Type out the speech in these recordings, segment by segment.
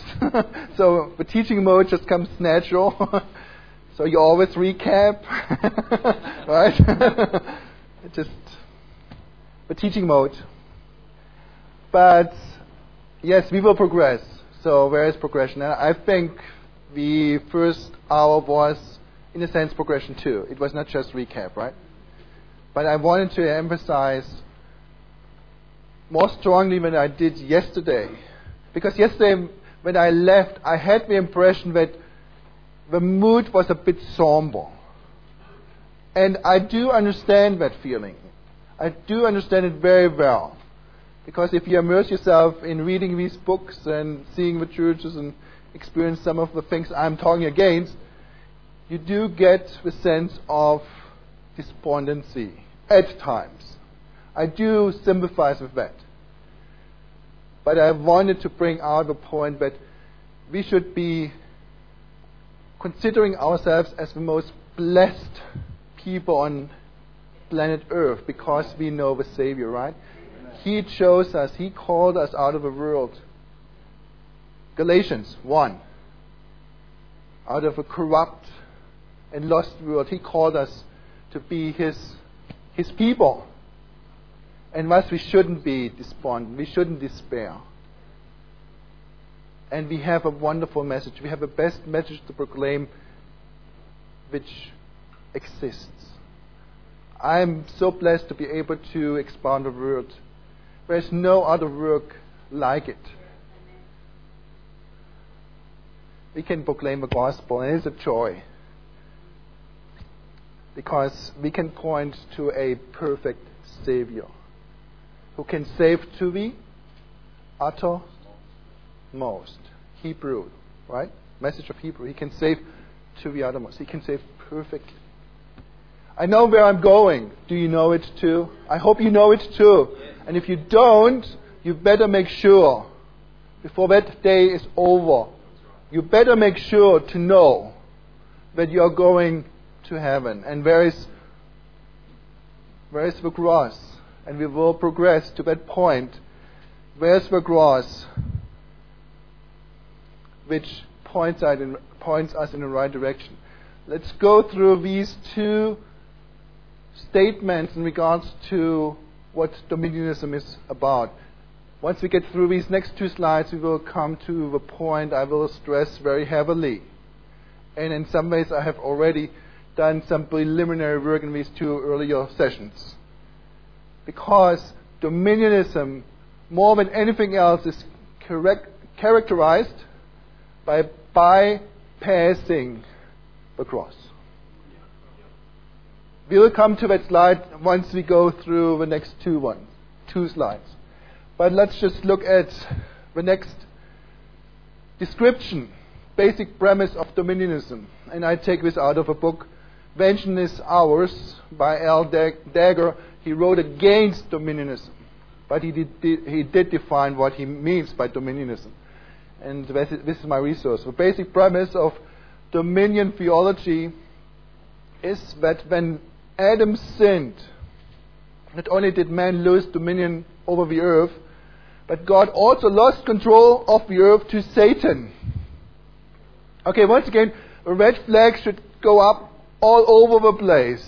so the teaching mode just comes natural. so you always recap, right? just the teaching mode. But yes, we will progress. So where is progression? And I think the first hour was, in a sense, progression too. It was not just recap, right? But I wanted to emphasize more strongly than I did yesterday. Because yesterday, when I left, I had the impression that the mood was a bit somber. And I do understand that feeling. I do understand it very well. Because if you immerse yourself in reading these books and seeing the churches and experience some of the things I'm talking against, you do get the sense of despondency at times. I do sympathize with that. But I wanted to bring out the point that we should be considering ourselves as the most blessed people on planet Earth because we know the Savior, right? He chose us, He called us out of the world. Galatians 1. Out of a corrupt and lost world, He called us to be His, His people. And thus we shouldn't be despondent, we shouldn't despair. And we have a wonderful message. We have the best message to proclaim which exists. I'm so blessed to be able to expand the word. There's no other work like it. We can proclaim the gospel, and it's a joy. Because we can point to a perfect Savior who can save to the uttermost. Hebrew, right? Message of Hebrew. He can save to the uttermost. He can save perfectly. I know where I'm going. Do you know it too? I hope you know it too. And if you don't, you better make sure before that day is over. You better make sure to know that you are going to heaven. And where is where is the cross? And we will progress to that point. Where's the cross? Which points, in, points us in the right direction. Let's go through these two statements in regards to what dominionism is about. Once we get through these next two slides, we will come to the point I will stress very heavily. And in some ways, I have already done some preliminary work in these two earlier sessions. Because dominionism, more than anything else, is correct, characterized by bypassing the cross. We will come to that slide once we go through the next two ones, two slides. But let's just look at the next description, basic premise of dominionism. And I take this out of a book, Vengeance is Ours, by Al Dager. He wrote against dominionism, but he did, he did define what he means by dominionism. And this is my resource. The basic premise of dominion theology is that when Adam sinned, not only did man lose dominion over the earth, but God also lost control of the earth to Satan. Okay, once again, a red flag should go up all over the place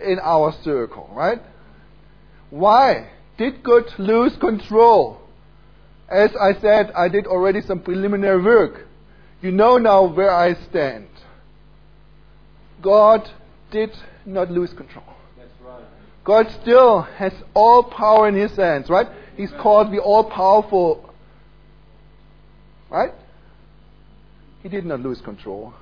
in our circle, right? Why did God lose control? As I said, I did already some preliminary work. You know now where I stand. God did not lose control. Right. God still has all power in His hands, right? He's called the all powerful. Right? He did not lose control.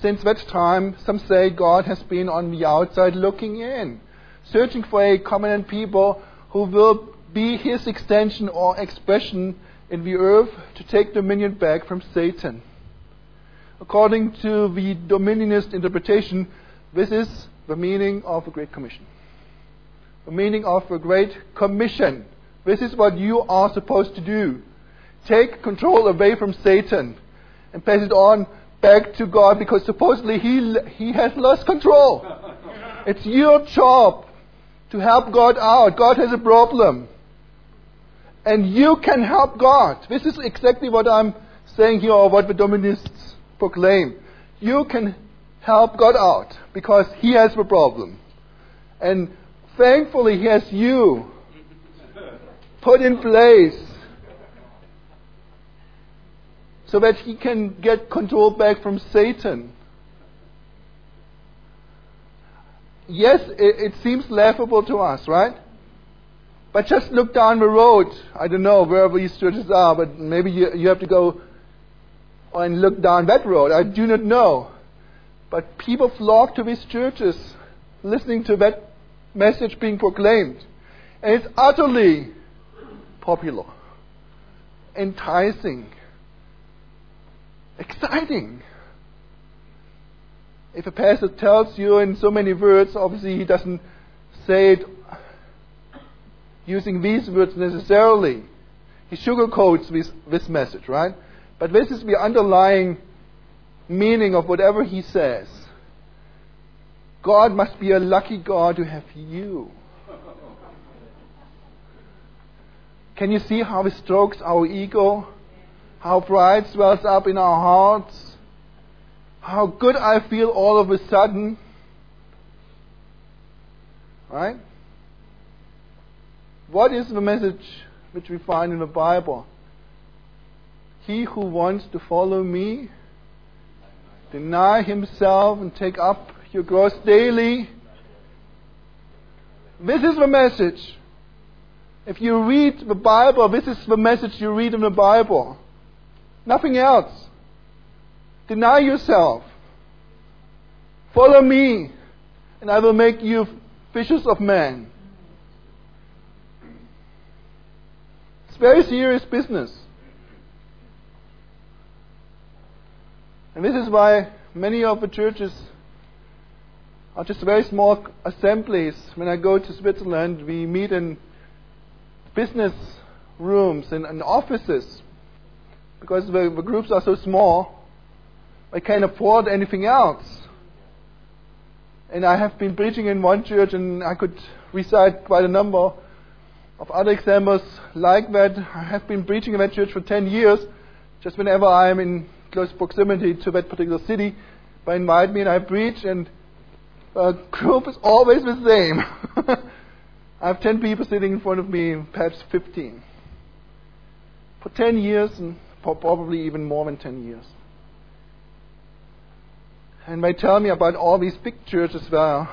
Since that time, some say God has been on the outside looking in, searching for a covenant people who will be His extension or expression in the earth to take dominion back from Satan. According to the dominionist interpretation, this is the meaning of the Great Commission. The meaning of the Great Commission. This is what you are supposed to do. Take control away from Satan and pass it on back to God because supposedly he, he has lost control. It's your job to help God out. God has a problem. And you can help God. This is exactly what I'm saying here, or what the Dominists proclaim. You can help God out because He has the problem. And thankfully, He has you put in place so that He can get control back from Satan. Yes, it, it seems laughable to us, right? But just look down the road. I don't know where these churches are, but maybe you, you have to go and look down that road. I do not know. But people flock to these churches listening to that message being proclaimed. And it's utterly popular, enticing, exciting. If a pastor tells you in so many words, obviously he doesn't say it using these words necessarily. He sugarcoats this, this message, right? But this is the underlying meaning of whatever he says. God must be a lucky God to have you. Can you see how it strokes our ego? How pride swells up in our hearts? How good I feel all of a sudden? Right? What is the message which we find in the Bible? He who wants to follow me, deny himself and take up your cross daily. This is the message. If you read the Bible, this is the message you read in the Bible. Nothing else. Deny yourself. Follow me, and I will make you fishers of men. It's very serious business. And this is why many of the churches are just very small assemblies. When I go to Switzerland, we meet in business rooms and offices because the, the groups are so small. I can't afford anything else. And I have been preaching in one church, and I could recite quite a number of other examples like that. I have been preaching in that church for 10 years. Just whenever I am in close proximity to that particular city, they invite me and I preach, and the group is always the same. I have 10 people sitting in front of me, perhaps 15. For 10 years, and probably even more than 10 years. And they tell me about all these big churches where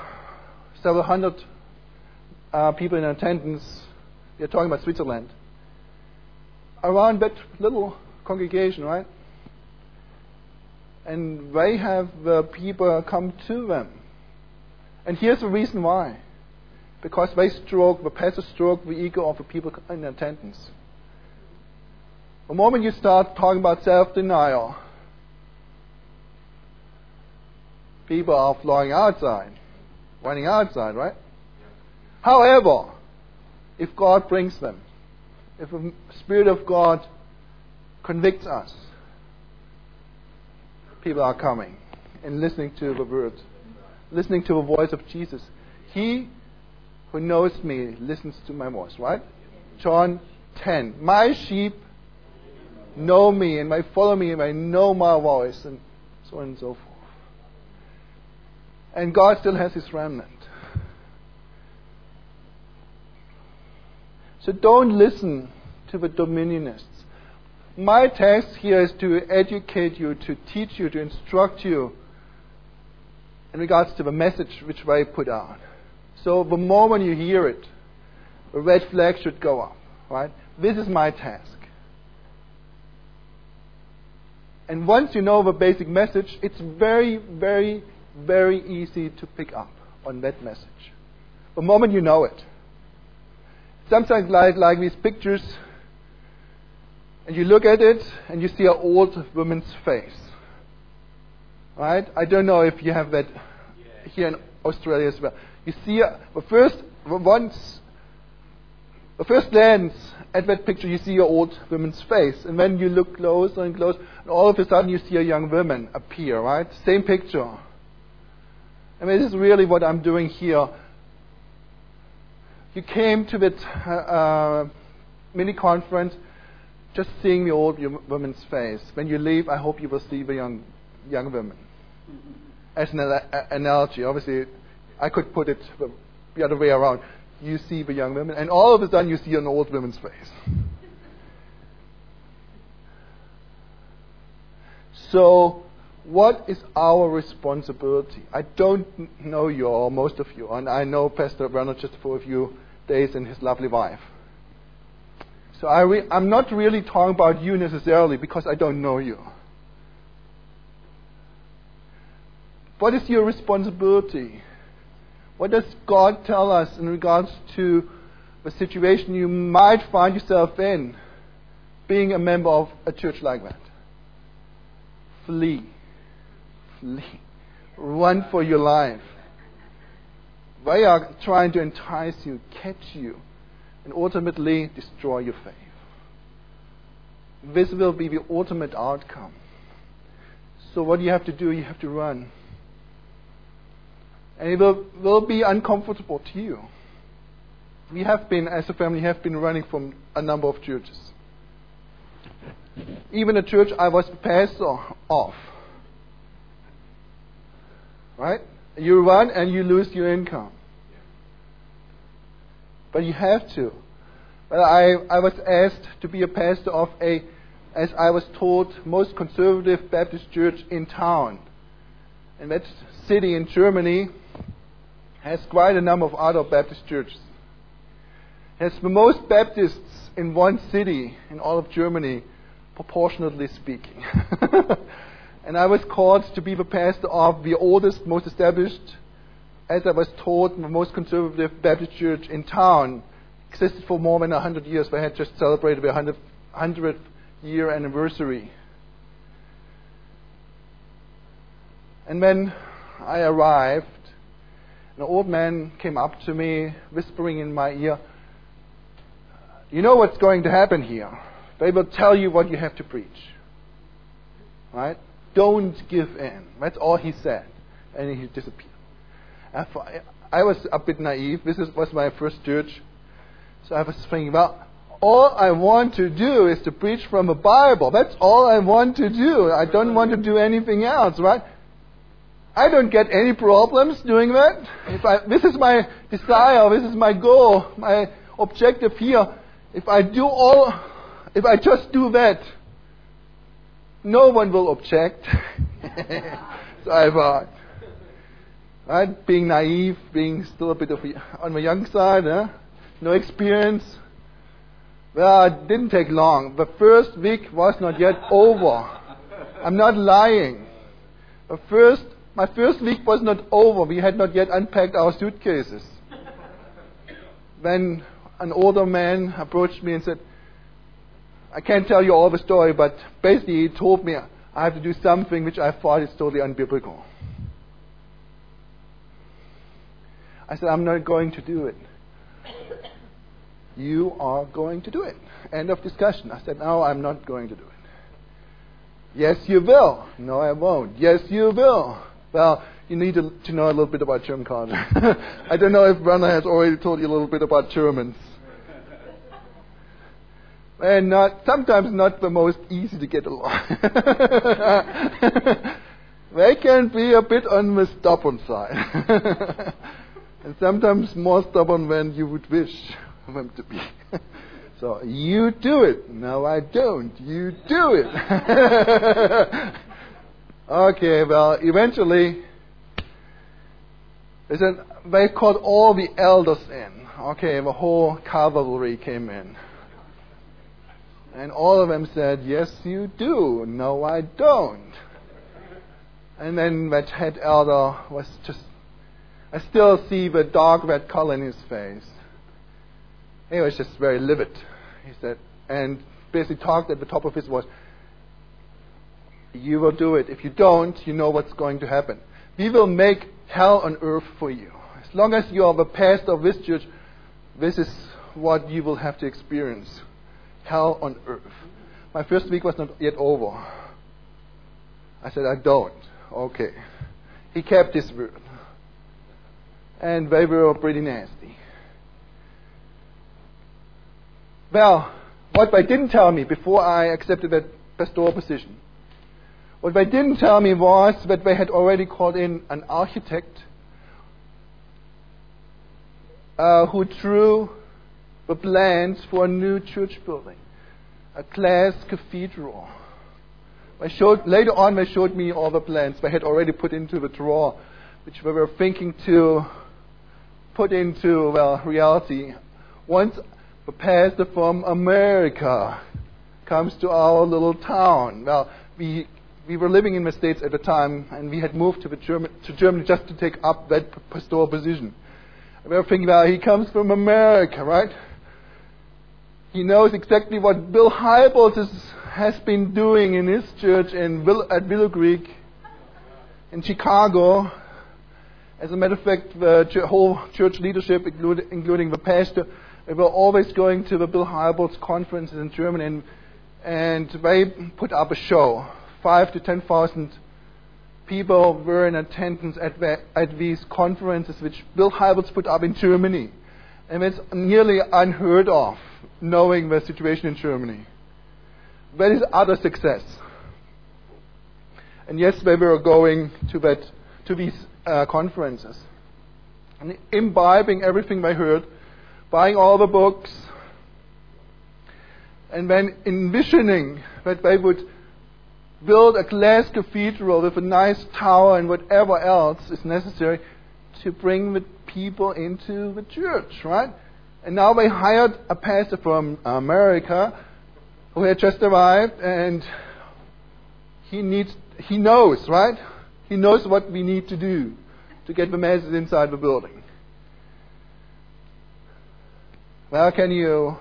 several hundred uh, people in attendance. we are talking about Switzerland. Around that little congregation, right? and they have the people come to them. And here's the reason why. Because they stroke, the pastor stroke the ego of the people in attendance. The moment you start talking about self-denial, people are flying outside, running outside, right? However, if God brings them, if the Spirit of God convicts us, people are coming and listening to the word, listening to the voice of Jesus. He who knows me listens to my voice, right? John 10. My sheep know me and they follow me and they know my voice and so on and so forth. And God still has his remnant. So don't listen to the dominionists. My task here is to educate you, to teach you, to instruct you in regards to the message which I put out. So the moment you hear it, a red flag should go up, right? This is my task. And once you know the basic message, it's very, very, very easy to pick up on that message. The moment you know it. Sometimes like, like these pictures and you look at it and you see an old woman's face. Right? I don't know if you have that here in Australia as well. You see the first once the first glance at that picture, you see your old woman's face, and then you look closer and closer, and all of a sudden you see a young woman appear. Right? Same picture. I mean, this is really what I'm doing here. You came to that uh, mini conference, just seeing the old woman's face. When you leave, I hope you will see the young, young women. As an analogy, obviously, I could put it the other way around. You see the young women, and all of a sudden you see an old woman's face. So, what is our responsibility? I don't know you or most of you, and I know Pastor Werner just for a few days and his lovely wife. So I I'm not really talking about you necessarily because I don't know you. What is your responsibility? What does God tell us in regards to the situation you might find yourself in being a member of a church like that? Flee. Flee. Run for your life. They are trying to entice you, catch you, and ultimately destroy your faith. This will be the ultimate outcome. So, what do you have to do? You have to run. And it will, will be uncomfortable to you. We have been, as a family, have been running from a number of churches. Even a church I was pastor of. Right? You run and you lose your income. But you have to. Well, I, I was asked to be a pastor of a, as I was told, most conservative Baptist church in town. And that city in Germany has quite a number of other Baptist churches. Has the most Baptists in one city in all of Germany, proportionately speaking. and I was called to be the pastor of the oldest, most established, as I was told, the most conservative Baptist church in town. Existed for more than 100 years. They had just celebrated their 100th, 100th year anniversary. And when I arrived, an old man came up to me, whispering in my ear, You know what's going to happen here. They will tell you what you have to preach. Right? Don't give in. That's all he said. And he disappeared. I was a bit naive. This was my first church. So I was thinking, well, all I want to do is to preach from a Bible. That's all I want to do. I don't want to do anything else, right? I don't get any problems doing that. If I, this is my desire, this is my goal, my objective here. If I do all, if I just do that, no one will object. so I thought, right, being naive, being still a bit of on the young side, huh? no experience. Well, it didn't take long. The first week was not yet over. I'm not lying. The first my first week was not over. We had not yet unpacked our suitcases. then an older man approached me and said, I can't tell you all the story, but basically he told me I have to do something which I thought is totally unbiblical. I said, I'm not going to do it. You are going to do it. End of discussion. I said, No, I'm not going to do it. Yes, you will. No, I won't. Yes, you will. Well, you need to, to know a little bit about German culture. I don't know if Werner has already told you a little bit about Germans. And not, sometimes not the most easy to get along. they can be a bit on the stubborn side. and sometimes more stubborn than you would wish them to be. so you do it. No, I don't. You do it. Okay, well, eventually, they said they called all the elders in. Okay, the whole cavalry came in. And all of them said, Yes, you do. No, I don't. And then that head elder was just, I still see the dark red color in his face. He was just very livid, he said, and basically talked at the top of his voice you will do it. If you don't, you know what's going to happen. We will make hell on earth for you. As long as you are the pastor of this church, this is what you will have to experience hell on earth. My first week was not yet over. I said, I don't. Okay. He kept his word. And they were pretty nasty. Well, what they didn't tell me before I accepted that pastoral position, what they didn't tell me was that they had already called in an architect uh, who drew the plans for a new church building, a glass cathedral. They showed, later on, they showed me all the plans they had already put into the drawer, which they were thinking to put into well, reality. Once the pastor from America comes to our little town, well, we we were living in the States at the time, and we had moved to, German, to Germany just to take up that pastoral position. We were thinking, well, he comes from America, right? He knows exactly what Bill Hybels has been doing in his church in Will, at Willow Creek in Chicago. As a matter of fact, the whole church leadership, including the pastor, were always going to the Bill Hybels conferences in Germany, and, and they put up a show five to ten thousand people were in attendance at, the, at these conferences which Bill Hybels put up in Germany. And it's nearly unheard of, knowing the situation in Germany. That is utter success. And yes, they were going to, that, to these uh, conferences, and imbibing everything they heard, buying all the books, and then envisioning that they would build a glass cathedral with a nice tower and whatever else is necessary to bring the people into the church, right? And now they hired a pastor from America who had just arrived and he needs he knows, right? He knows what we need to do to get the masses inside the building. Well, can you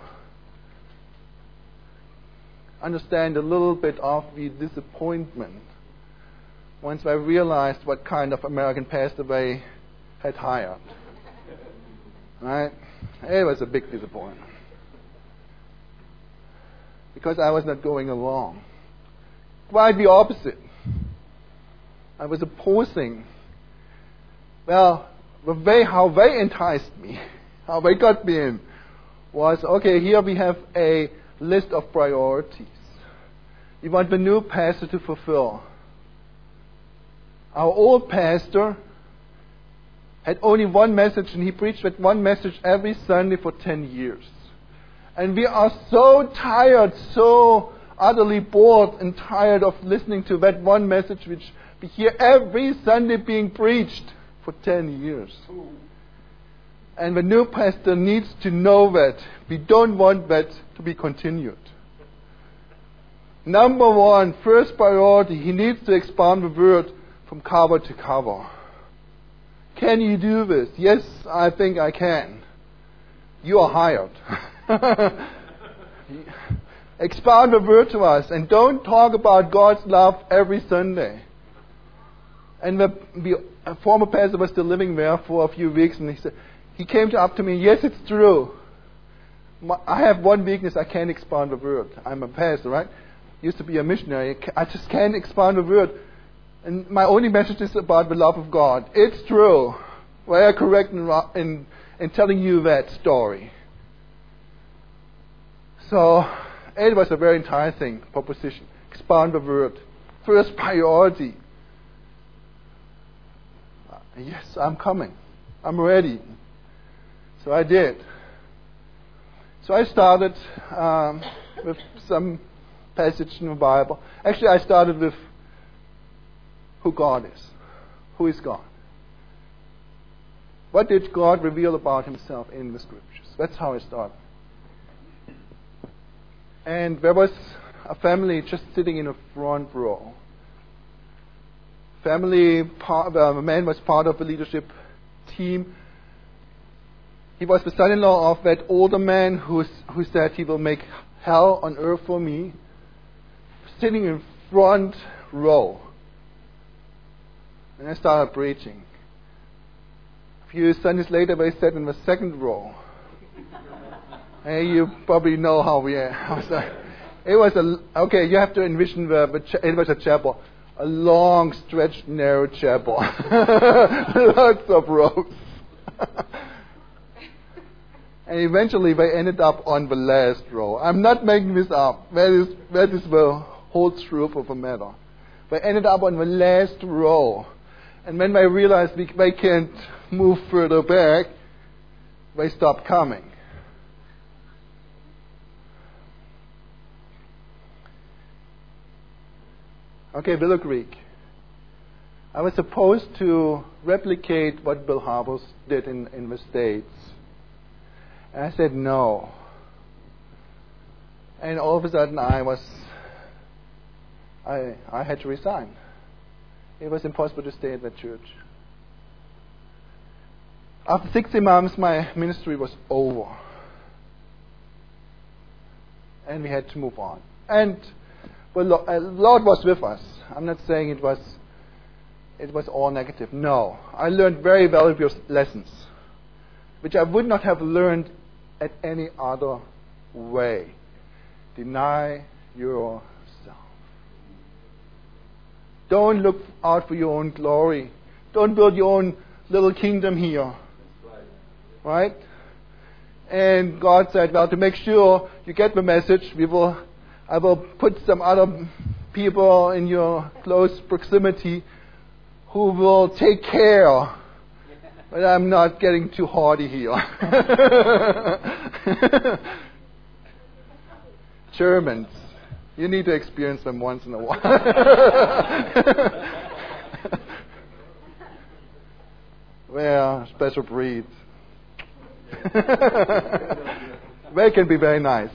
understand a little bit of the disappointment once I realized what kind of American pastor they had hired. Right? It was a big disappointment. Because I was not going along. Quite the opposite. I was opposing. Well, the way how they enticed me, how they got me in, was okay, here we have a list of priorities. You want the new pastor to fulfill. Our old pastor had only one message, and he preached that one message every Sunday for 10 years. And we are so tired, so utterly bored and tired of listening to that one message which we hear every Sunday being preached for 10 years. And the new pastor needs to know that. We don't want that to be continued. Number one, first priority, he needs to expand the word from cover to cover. Can you do this? Yes, I think I can. You are hired. Expand the word to us and don't talk about God's love every Sunday. And the, the former pastor was still living there for a few weeks and he said, he came up to me, yes, it's true. I have one weakness, I can't expand the word. I'm a pastor, right? Used to be a missionary. I just can't expand the word. And my only message is about the love of God. It's true. We are correct in, in, in telling you that story. So, it was a very enticing proposition. Expand the word. First priority. Yes, I'm coming. I'm ready. So I did. So I started um, with some passage in the Bible. Actually, I started with who God is. Who is God? What did God reveal about Himself in the Scriptures? That's how I started. And there was a family just sitting in the front row. Family, part, uh, the man was part of the leadership team he was the son in law of that older man who, who said he will make hell on earth for me, sitting in front row. And I started preaching. A few Sundays later, they sat in the second row. hey, you probably know how we are. it was a okay. You have to envision the, the it was a chapel, a long, stretched, narrow chapel, lots of rows. And eventually they ended up on the last row. I'm not making this up. That is, that is the whole truth of the matter. They ended up on the last row. And when they realized they can't move further back, they stopped coming. Okay, Willow. I was supposed to replicate what Bill Hybels did in, in the States. And I said no. And all of a sudden I was I I had to resign. It was impossible to stay at that church. After 60 months my ministry was over. And we had to move on. And the uh, Lord was with us. I'm not saying it was it was all negative. No. I learned very valuable lessons, which I would not have learned at any other way. Deny yourself. Don't look out for your own glory. Don't build your own little kingdom here. Right? And God said, well, to make sure you get the message, we will, I will put some other people in your close proximity who will take care. But I'm not getting too hardy here. Germans. You need to experience them once in a while. well, special breeds. they can be very nice.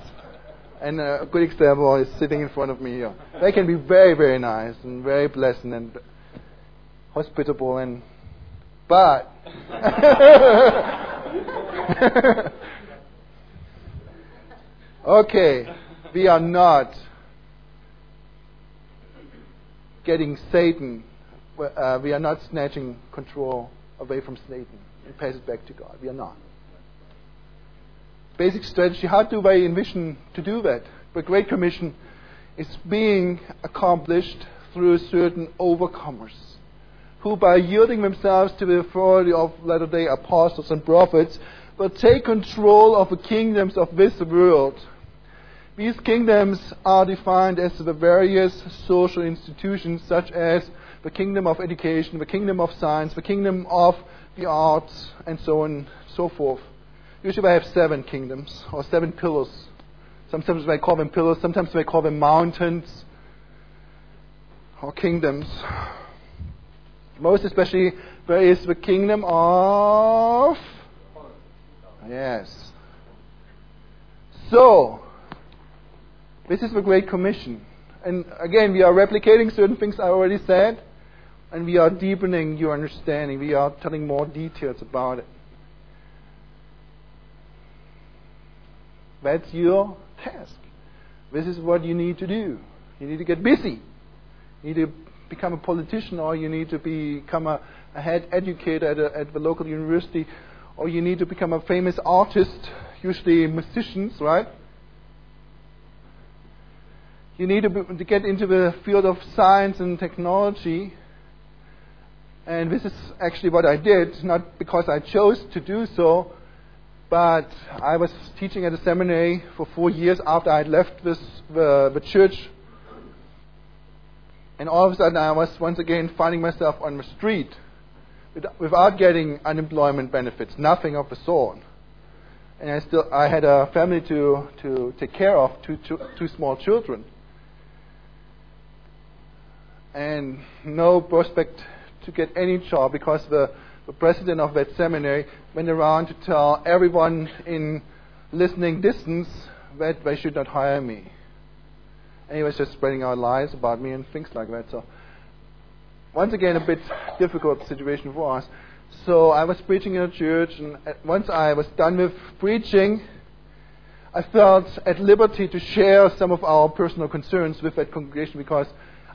And a good example is sitting in front of me here. They can be very, very nice and very pleasant and hospitable and but okay, we are not getting Satan. Uh, we are not snatching control away from Satan and pass it back to God. We are not. Basic strategy. How do I envision to do that? The Great Commission is being accomplished through certain overcomers who, by yielding themselves to the authority of latter day apostles and prophets, will take control of the kingdoms of this world. These kingdoms are defined as the various social institutions, such as the kingdom of education, the kingdom of science, the kingdom of the arts, and so on and so forth. Usually, I have seven kingdoms or seven pillars. Sometimes we call them pillars, sometimes we call them mountains or kingdoms most especially there is the kingdom of? Yes. So this is the great commission. And again we are replicating certain things i already said and we are deepening your understanding. We are telling more details about it. That's your task. This is what you need to do. You need to get busy. You need to become a politician or you need to become a, a head educator at, a, at the local university or you need to become a famous artist, usually musicians, right? You need to, be, to get into the field of science and technology. And this is actually what I did, not because I chose to do so, but I was teaching at a seminary for four years after I had left this, the, the church and all of a sudden, I was once again finding myself on the street without getting unemployment benefits, nothing of the sort. And I still, I had a family to, to take care of, two, two, two small children. And no prospect to get any job because the, the president of that seminary went around to tell everyone in listening distance that they should not hire me was just spreading out lies about me and things like that. So, once again, a bit difficult situation for us. So, I was preaching in a church, and once I was done with preaching, I felt at liberty to share some of our personal concerns with that congregation because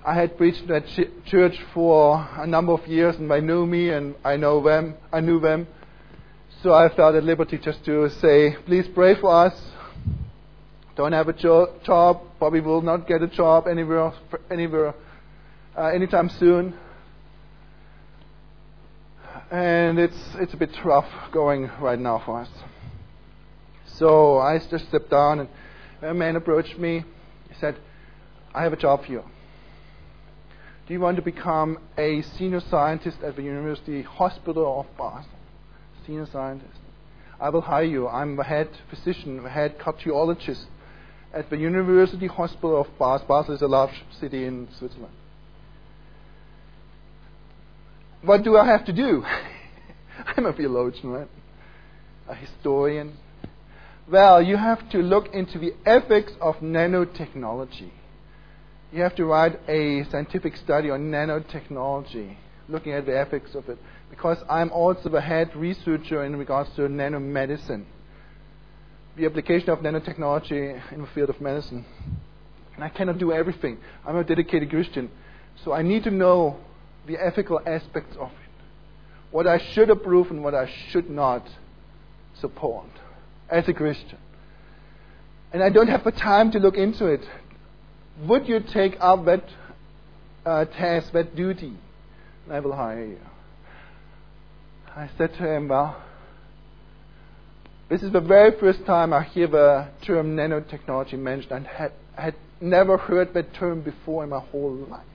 I had preached that ch- church for a number of years, and they knew me, and I know them. I knew them. So I felt at liberty just to say, please pray for us don't have a jo- job, probably will not get a job anywhere, anywhere uh, anytime soon. And it's, it's a bit rough going right now for us. So I just stepped down, and a man approached me. He said, I have a job for you. Do you want to become a senior scientist at the University Hospital of Basel? Senior scientist. I will hire you. I'm the head physician, the head cardiologist at the University Hospital of Basel. Basel is a large city in Switzerland. What do I have to do? I'm a theologian, right? A historian. Well, you have to look into the ethics of nanotechnology. You have to write a scientific study on nanotechnology, looking at the ethics of it, because I'm also the head researcher in regards to nanomedicine, the application of nanotechnology in the field of medicine. And I cannot do everything. I'm a dedicated Christian, so I need to know the ethical aspects of it what I should approve and what I should not support as a Christian. And I don't have the time to look into it. Would you take up that uh, task, that duty? And I will hire you. I said to him, Well, this is the very first time I hear the term nanotechnology mentioned. I had, had never heard that term before in my whole life.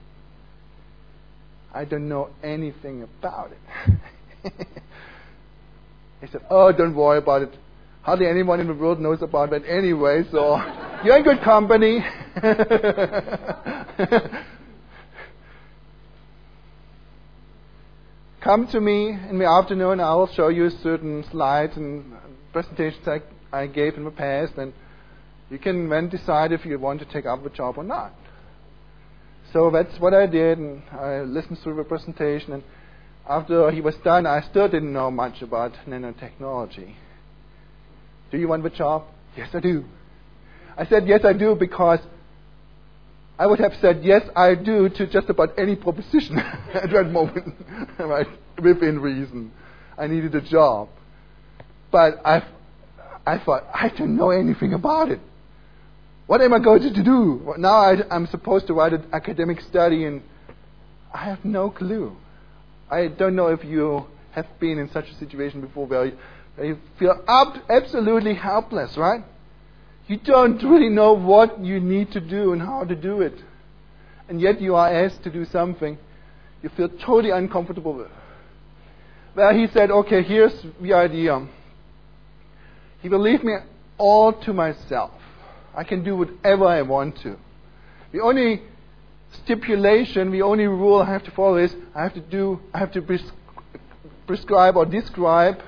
I don't know anything about it. he said, Oh, don't worry about it. Hardly anyone in the world knows about that anyway, so you're in good company. Come to me in the afternoon, I will show you certain slides and presentations I, I gave in the past, and you can then decide if you want to take up the job or not. So that's what I did, and I listened to the presentation. And after he was done, I still didn't know much about nanotechnology. Do you want the job? Yes, I do. I said yes, I do because I would have said yes, I do to just about any proposition at that moment, right? Within reason, I needed a job, but I, I thought I don't know anything about it. What am I going to do? Now I, am supposed to write an academic study, and I have no clue. I don't know if you have been in such a situation before where you, where you feel ab- absolutely helpless, right? You don't really know what you need to do and how to do it. And yet you are asked to do something you feel totally uncomfortable with. Well, he said, okay, here's the idea. He will leave me all to myself. I can do whatever I want to. The only stipulation, the only rule I have to follow is I have to do, I have to pres- prescribe or describe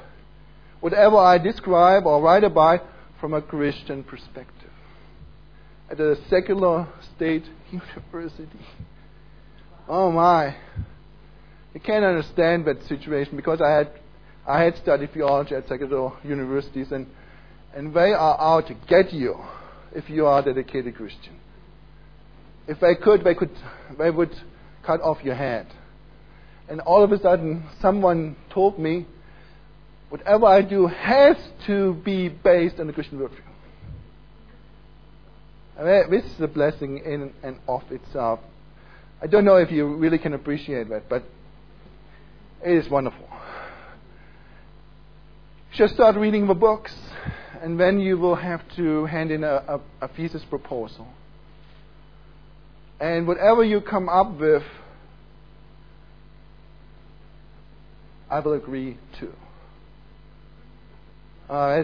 whatever I describe or write about from a Christian perspective. At a secular state university. Oh my. I can't understand that situation because I had I had studied theology at secular universities and and they are out to get you if you are a dedicated Christian. If they could, they could, they would cut off your head. And all of a sudden, someone told me, whatever I do has to be based on the Christian worldview. This is a blessing in and of itself. I don't know if you really can appreciate that, but it is wonderful. Just start reading the books and then you will have to hand in a, a, a thesis proposal. And whatever you come up with, I will agree to. Uh,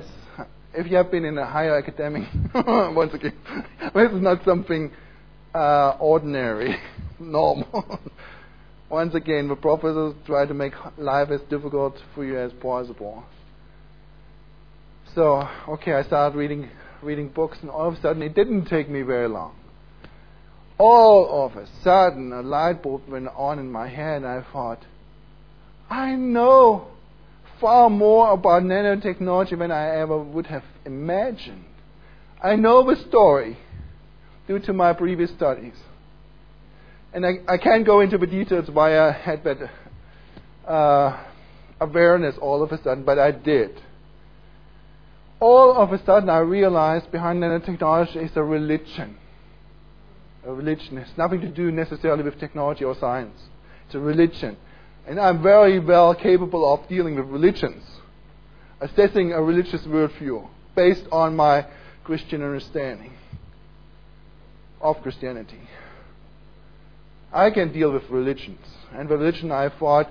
if you have been in a higher academic, once again, this is not something uh, ordinary, normal. once again, the professors try to make life as difficult for you as possible. So, okay, I started reading reading books, and all of a sudden, it didn't take me very long. All of a sudden, a light bulb went on in my head, and I thought, I know far more about nanotechnology than I ever would have imagined. I know the story due to my previous studies. And I, I can't go into the details why I had that uh, awareness all of a sudden, but I did all of a sudden I realized behind nanotechnology is a religion. A religion. It has nothing to do necessarily with technology or science. It's a religion. And I'm very well capable of dealing with religions, assessing a religious worldview. based on my Christian understanding of Christianity. I can deal with religions. And the religion I thought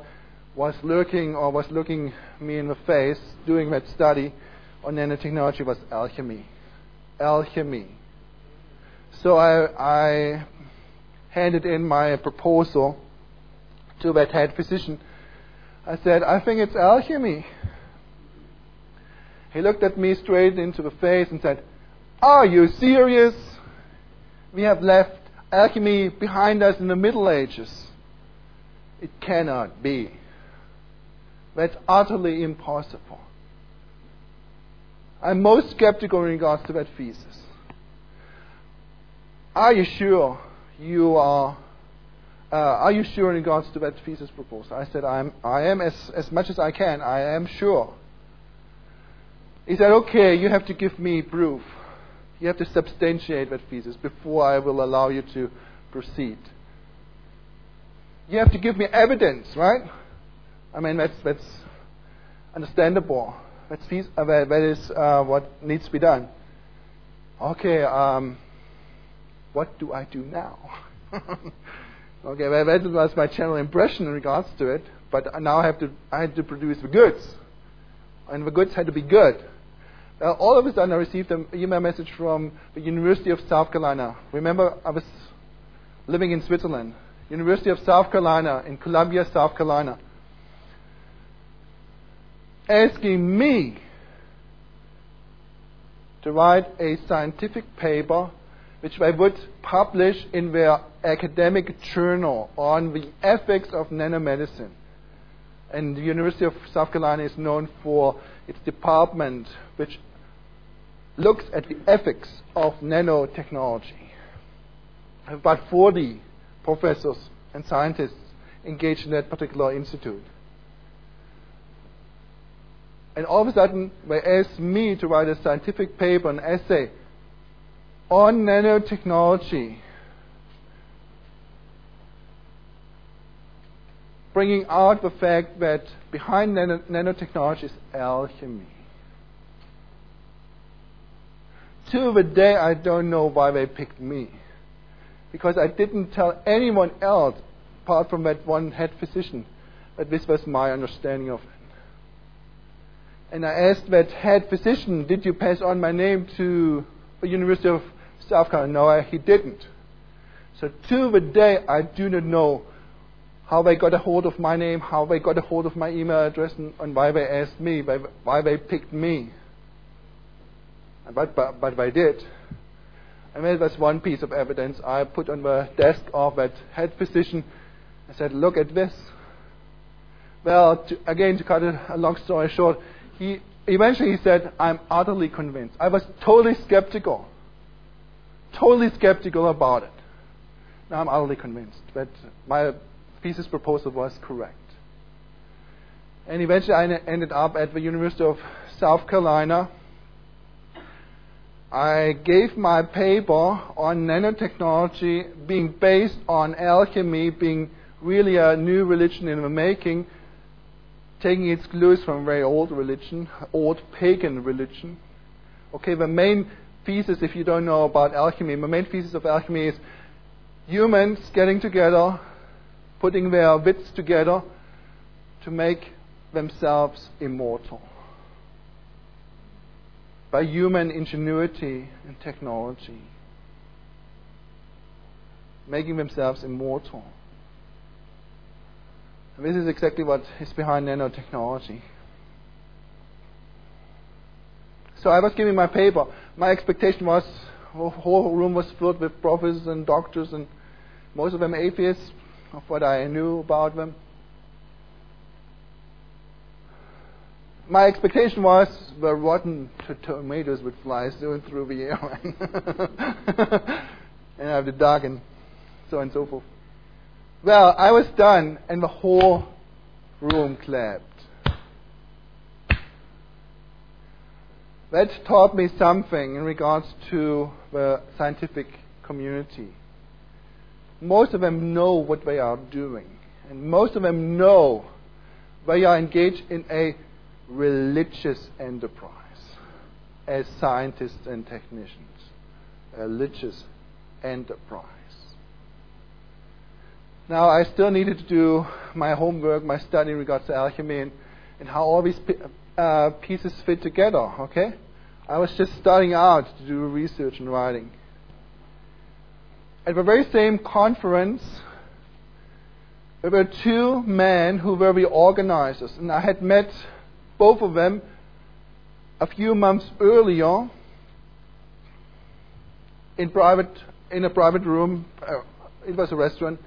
was lurking or was looking me in the face doing that study on nanotechnology was alchemy. Alchemy. So I, I handed in my proposal to that head physician. I said, I think it's alchemy. He looked at me straight into the face and said, Are you serious? We have left alchemy behind us in the Middle Ages. It cannot be. That's utterly impossible. I'm most skeptical in regards to that thesis. Are you sure you are? Uh, are you sure in regards to that thesis proposal? I said, I'm, I am as, as much as I can. I am sure. He said, okay, you have to give me proof. You have to substantiate that thesis before I will allow you to proceed. You have to give me evidence, right? I mean, that's, that's understandable. That's, uh, that is uh, what needs to be done. Okay, um, what do I do now? okay, well, that was my general impression in regards to it, but now I have to, I had to produce the goods. And the goods had to be good. Uh, all of a sudden, I received an email message from the University of South Carolina. Remember, I was living in Switzerland. University of South Carolina in Columbia, South Carolina, asking me to write a scientific paper which they would publish in their academic journal on the ethics of nanomedicine. And the University of South Carolina is known for its department which looks at the ethics of nanotechnology. About 40 professors and scientists engaged in that particular institute. And all of a sudden, they asked me to write a scientific paper, an essay on nanotechnology, bringing out the fact that behind nano- nanotechnology is alchemy. To the day, I don't know why they picked me. Because I didn't tell anyone else, apart from that one head physician, that this was my understanding of it. And I asked that head physician, Did you pass on my name to the University of South Carolina? No, he didn't. So to the day, I do not know how they got a hold of my name, how they got a hold of my email address, and, and why they asked me, why they picked me. But, but, but they did. And that was one piece of evidence I put on the desk of that head physician. I said, look at this. Well, to, again, to cut a long story short, he eventually he said, I'm utterly convinced. I was totally skeptical. Totally skeptical about it. Now I'm utterly convinced that my thesis proposal was correct. And eventually I ended up at the University of South Carolina I gave my paper on nanotechnology being based on alchemy being really a new religion in the making, taking its clues from very old religion, old pagan religion. Okay, the main thesis, if you don't know about alchemy, my main thesis of alchemy is humans getting together, putting their wits together to make themselves immortal by human ingenuity and technology, making themselves immortal. And this is exactly what is behind nanotechnology. So I was giving my paper. My expectation was the whole room was filled with professors and doctors, and most of them atheists, of what I knew about them. my expectation was the rotten t- tomatoes would fly soon through the air and I have the dog and so on and so forth. Well, I was done and the whole room clapped. That taught me something in regards to the scientific community. Most of them know what they are doing, and most of them know they are engaged in a religious enterprise. as scientists and technicians, a religious enterprise. Now, I still needed to do my homework, my study in regards to alchemy and, and how all these uh, pieces fit together, okay? I was just starting out to do research and writing. At the very same conference, there were two men who were the organizers, and I had met both of them a few months earlier in private in a private room. Uh, it was a restaurant,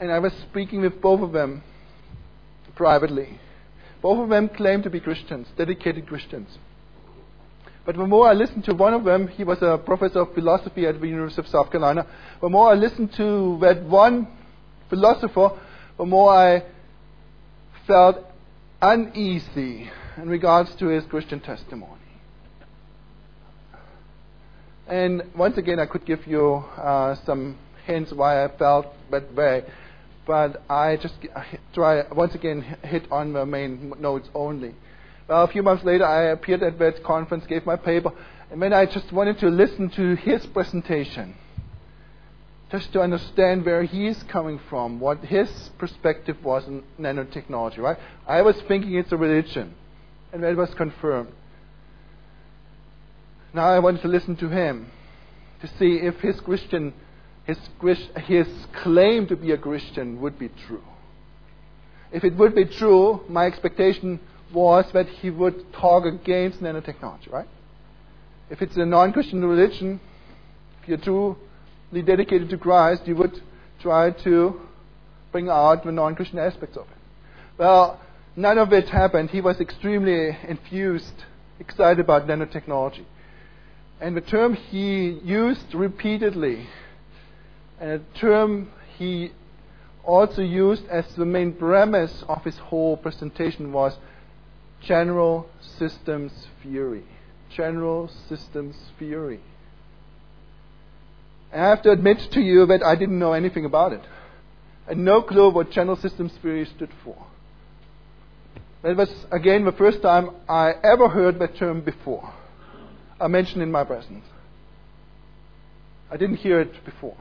and I was speaking with both of them privately. Both of them claimed to be Christians, dedicated Christians. But the more I listened to one of them, he was a professor of philosophy at the University of South Carolina. The more I listened to that one philosopher, the more I felt uneasy in regards to his Christian testimony. And once again, I could give you uh, some hints why I felt that way, but I just try once again hit on the main notes only. Well, a few months later, I appeared at that conference, gave my paper, and then I just wanted to listen to his presentation, just to understand where he's coming from, what his perspective was on nanotechnology. Right? I was thinking it's a religion, and that was confirmed. Now I wanted to listen to him to see if his Christian his, his claim to be a Christian would be true. If it would be true, my expectation was that he would talk against nanotechnology, right? If it's a non Christian religion, if you're truly dedicated to Christ, you would try to bring out the non Christian aspects of it. Well, none of it happened. He was extremely infused, excited about nanotechnology. And the term he used repeatedly a term he also used as the main premise of his whole presentation was general systems theory. General systems theory. And I have to admit to you that I didn't know anything about it. Had no clue what general systems theory stood for. That was, again, the first time I ever heard that term before. I mentioned in my presence. I didn't hear it before.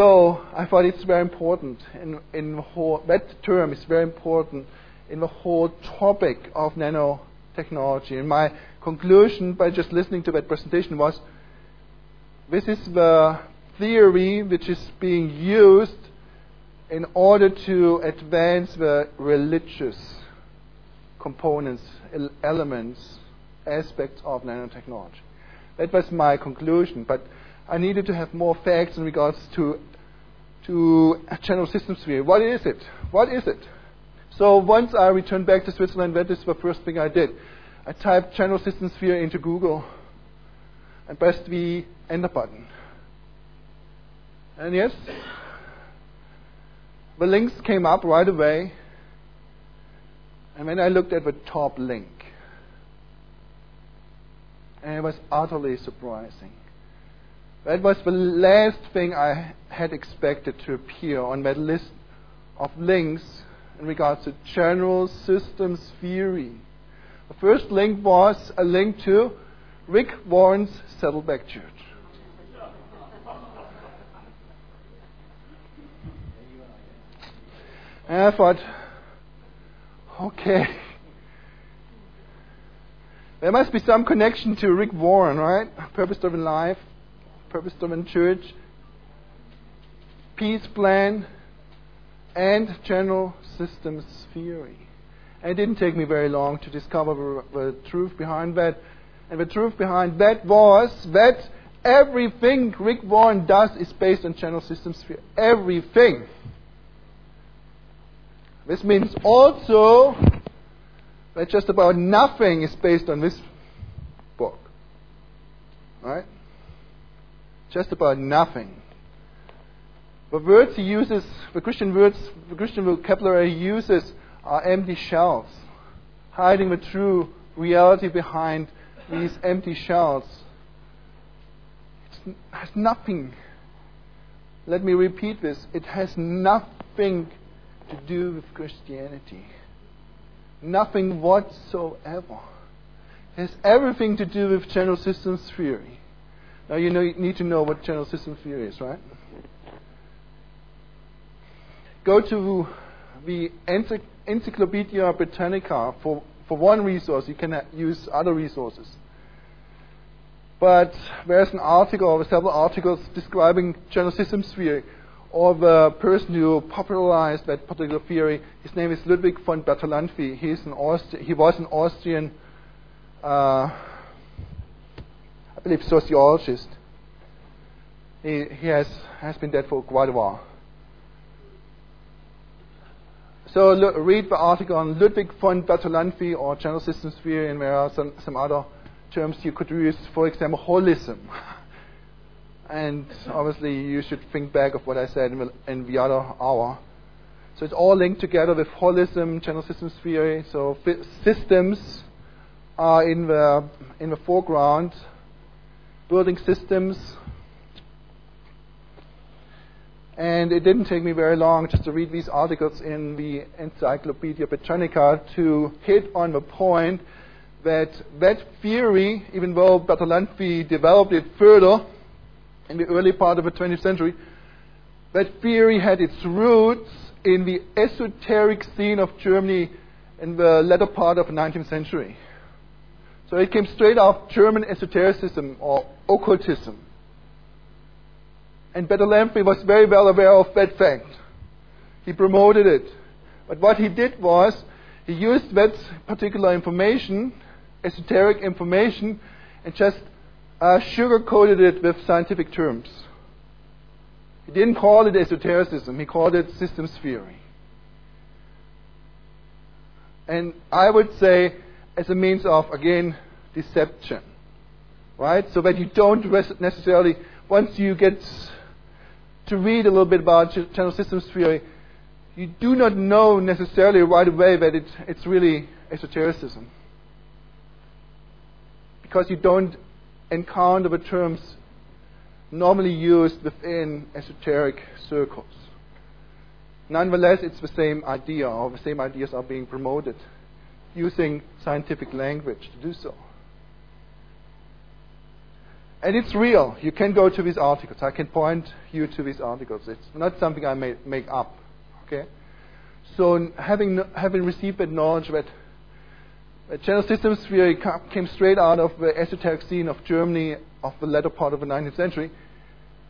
So I thought it's very important in, in whole, that term is very important in the whole topic of nanotechnology. And my conclusion by just listening to that presentation was this is the theory which is being used in order to advance the religious components, elements, aspects of nanotechnology. That was my conclusion. But I needed to have more facts in regards to to general systems theory. What is it? What is it? So once I returned back to Switzerland, that is the first thing I did. I typed general systems theory into Google and pressed the enter button. And yes, the links came up right away. And then I looked at the top link, and it was utterly surprising. That was the last thing I had expected to appear on that list of links in regards to general systems theory. The first link was a link to Rick Warren's Saddleback Church. And I thought, okay, there must be some connection to Rick Warren, right? Purpose driven life purpose driven church, peace plan, and general systems theory. And it didn't take me very long to discover the, truth behind that. And the truth behind that was that everything Rick Warren does is based on general systems theory. Everything. This means also that just about nothing is based on this book. Right? Just about nothing. The words he uses, the Christian words, the Christian vocabulary he uses are empty shells, hiding the true reality behind these empty shells. It has nothing. Let me repeat this. It has nothing to do with Christianity. Nothing whatsoever. It has everything to do with general systems theory. Now you, know, you need to know what general system theory is, right? Go to the Encyclopedia Britannica for, for one resource. You can use other resources. But there's an article or several articles describing general system theory or the person who popularized that particular theory. His name is Ludwig von Bertalanffy. He's an Austri- he was an Austrian, uh, I believe, sociologist. He, he has, has been dead for quite a while. So read the article on Ludwig von Bertalanffy or general systems theory, and there are some, some other terms you could use, for example, holism. and obviously, you should think back of what I said in the, in the other hour. So it's all linked together with holism, general systems theory. So systems are in the in the foreground, building systems. And it didn't take me very long just to read these articles in the Encyclopedia Britannica to hit on the point that that theory, even though Bertalanffy developed it further in the early part of the 20th century, that theory had its roots in the esoteric scene of Germany in the latter part of the 19th century. So it came straight off German esotericism or occultism. And Bertalanffy was very well aware of that fact. He promoted it. But what he did was, he used that particular information esoteric information and just uh, sugar coated it with scientific terms. He didn't call it esotericism, he called it systems theory. And I would say, as a means of, again, deception. Right? So that you don't necessarily, once you get to read a little bit about general systems theory, you do not know necessarily right away that it, it's really esotericism because you don't encounter the terms normally used within esoteric circles. Nonetheless, it's the same idea, or the same ideas are being promoted using scientific language to do so. And it's real. You can go to these articles. I can point you to these articles. It's not something I make up. Okay? So, having, having received that knowledge that general systems theory came straight out of the esoteric scene of Germany of the latter part of the 19th century.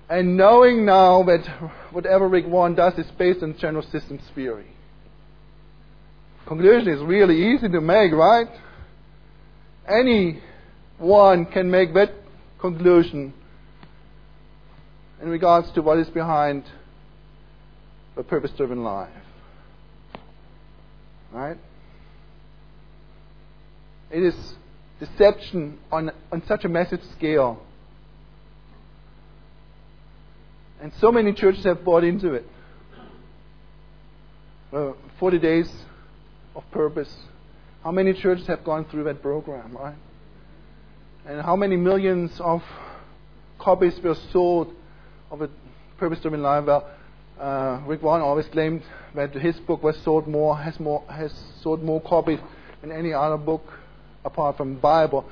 And knowing now that whatever Rick Warren does is based on general systems theory. Conclusion is really easy to make, right? Anyone can make that conclusion in regards to what is behind the purpose driven life. Right? It is deception on, on such a massive scale. And so many churches have bought into it. Uh, 40 days of purpose. How many churches have gone through that program, right? And how many millions of copies were sold of a purpose driven life? Well, uh, Rick Warren always claimed that his book was sold more, has more, has sold more copies than any other book apart from the Bible.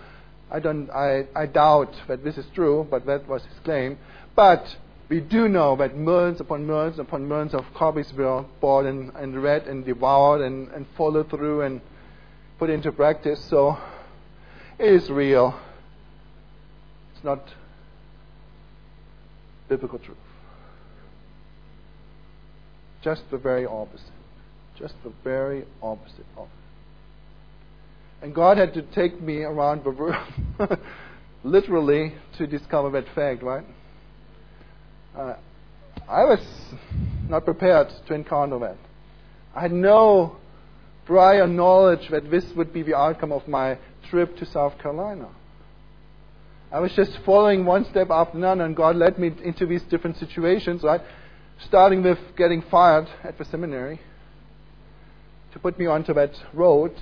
I, don't, I, I doubt that this is true, but that was his claim. But we do know that millions upon millions upon millions of copies were bought and, and read and devoured and, and followed through and put into practice. So it is real. It's not biblical truth. Just the very opposite. Just the very opposite of and God had to take me around the world, literally, to discover that fact, right? Uh, I was not prepared to encounter that. I had no prior knowledge that this would be the outcome of my trip to South Carolina. I was just following one step after another, and God led me into these different situations, right? Starting with getting fired at the seminary to put me onto that road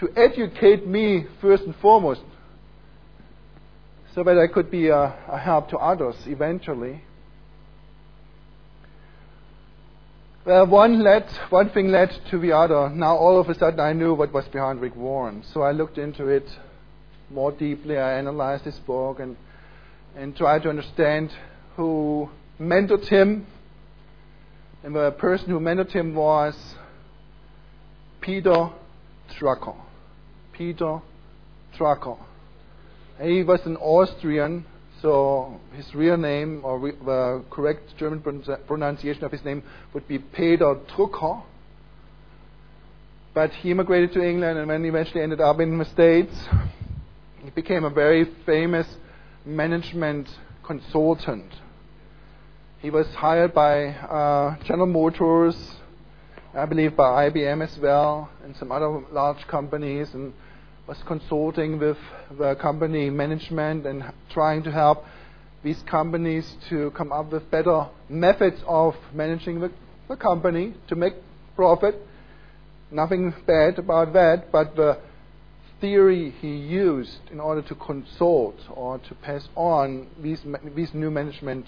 to educate me first and foremost so that I could be a, a help to others eventually. Well, one led, one thing led to the other. Now all of a sudden I knew what was behind Rick Warren. So I looked into it more deeply. I analyzed his book and, and tried to understand who mentored him. And the person who mentored him was Peter Drucker. Peter Drucker. He was an Austrian, so his real name, or re- the correct German pronunciation of his name, would be Peter Drucker. But he immigrated to England and then eventually ended up in the States. He became a very famous management consultant. He was hired by uh, General Motors, I believe by IBM as well, and some other large companies, and was consulting with the company management and trying to help these companies to come up with better methods of managing the, the company to make profit. Nothing bad about that, but the theory he used in order to consult or to pass on these, these new management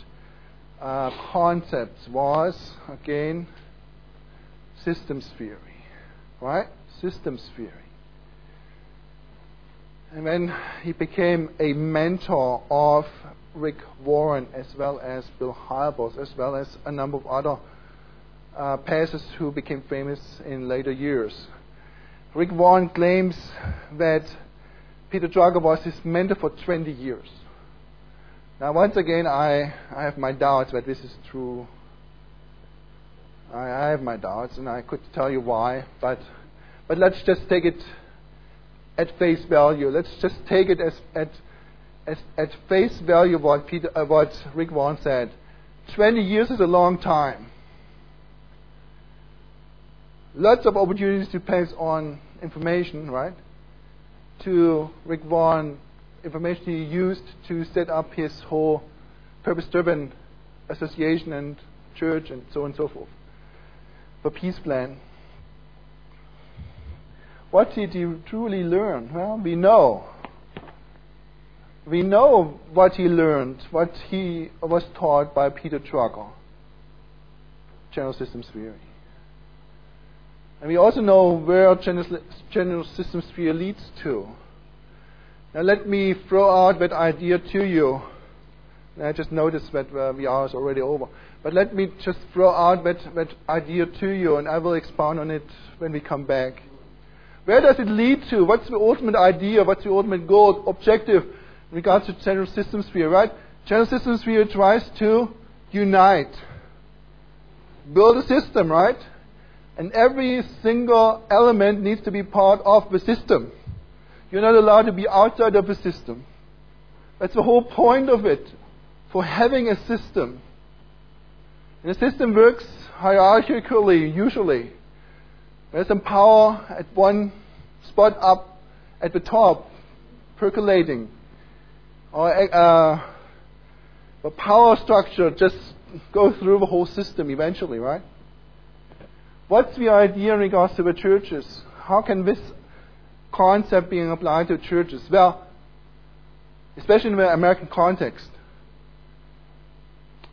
uh, concepts was, again, systems theory. Right? Systems theory. And then he became a mentor of Rick Warren as well as Bill Hybels, as well as a number of other uh, pastors who became famous in later years. Rick Warren claims that Peter Drucker was his mentor for 20 years. Now, once again, I, I have my doubts that this is true. I, I have my doubts, and I could tell you why, but, but let's just take it at face value. Let's just take it as at, as, at face value what, Peter, uh, what Rick Warren said. 20 years is a long time. Lots of opportunities to pass on information, right? To Rick Warren, information he used to set up his whole purpose driven association and church and so on and so forth. The peace plan. What did he truly learn? Well, we know. We know what he learned, what he was taught by Peter Drucker, general systems theory. And we also know where general systems theory leads to. Now let me throw out that idea to you. I just noticed that uh, the hour is already over. But let me just throw out that, that idea to you, and I will expound on it when we come back. Where does it lead to? What's the ultimate idea? What's the ultimate goal, objective in regards to general systems theory, right? General systems theory tries to unite, build a system, right? And every single element needs to be part of the system. You're not allowed to be outside of the system. That's the whole point of it, for having a system. And the system works hierarchically, usually. There's some power at one spot up at the top, percolating. Or uh, the power structure just goes through the whole system eventually, right? What's the idea in regards to the churches? How can this concept be applied to churches? Well, especially in the American context,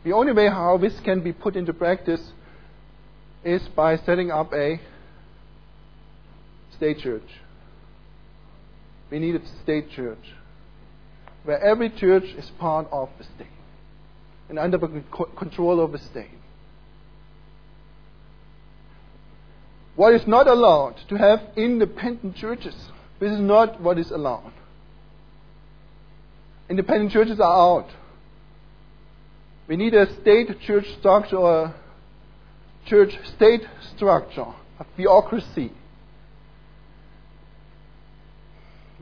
the only way how this can be put into practice is by setting up a state church. We need a state church where every church is part of the state and under the control of the state. What is not allowed to have independent churches. This is not what is allowed. Independent churches are out. We need a state church structure or a church state structure, a theocracy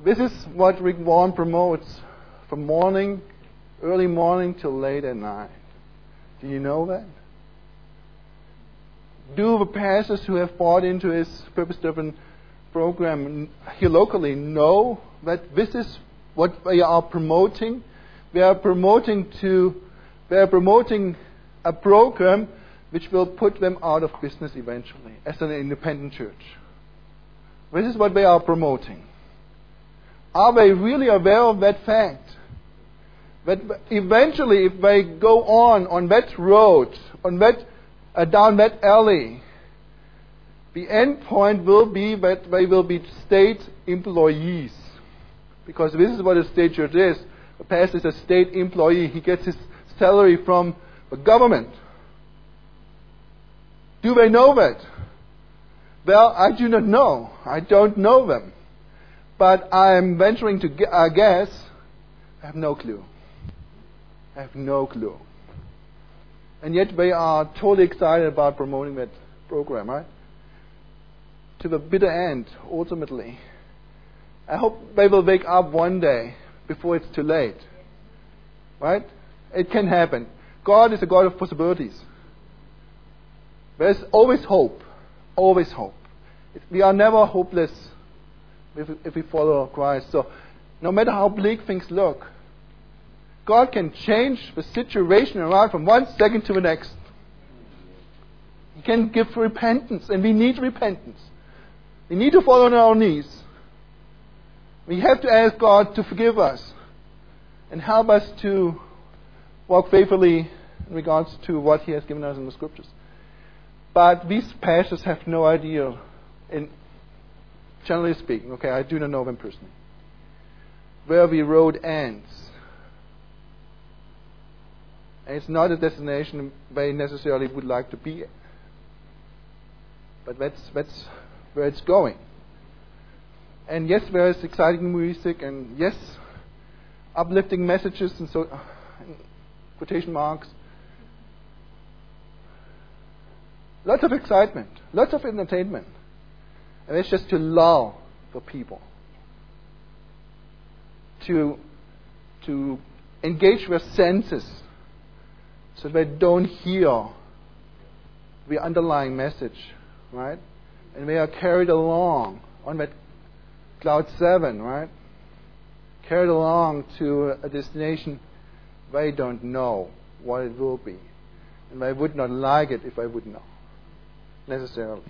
This is what Rick Warren promotes from morning, early morning till late at night. Do you know that? Do the pastors who have bought into his purpose driven program here locally know that this is what they are promoting? They are promoting to they are promoting a program which will put them out of business eventually as an independent church. This is what they are promoting. Are they really aware of that fact? That eventually, if they go on on that road, on that uh, down that alley, the end point will be that they will be state employees. Because this is what a state church is. A pastor is a state employee. He gets his salary from the government. Do they know that? Well, I do not know. I don't know them. But I'm venturing to uh, guess. I have no clue. I have no clue. And yet they are totally excited about promoting that program, right? To the bitter end, ultimately. I hope they will wake up one day before it's too late. Right? It can happen. God is a God of possibilities. There's always hope. Always hope. We are never hopeless if, if we follow Christ. So, no matter how bleak things look, God can change the situation around from one second to the next. He can give repentance, and we need repentance. We need to fall on our knees. We have to ask God to forgive us and help us to walk faithfully in regards to what He has given us in the Scriptures. But these pastors have no idea, in generally speaking, okay, I do not know them personally, where the road ends. And it's not a destination they necessarily would like to be. But that's, that's where it's going. And yes, there is exciting music, and yes, uplifting messages, and so quotation marks. Lots of excitement, lots of entertainment. And it's just to lull the people, to, to engage their senses so they don't hear the underlying message, right? And they are carried along on that cloud seven, right? Carried along to a destination they don't know what it will be. And they would not like it if I would know, necessarily.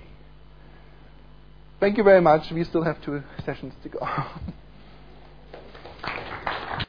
Thank you very much. We still have two sessions to go.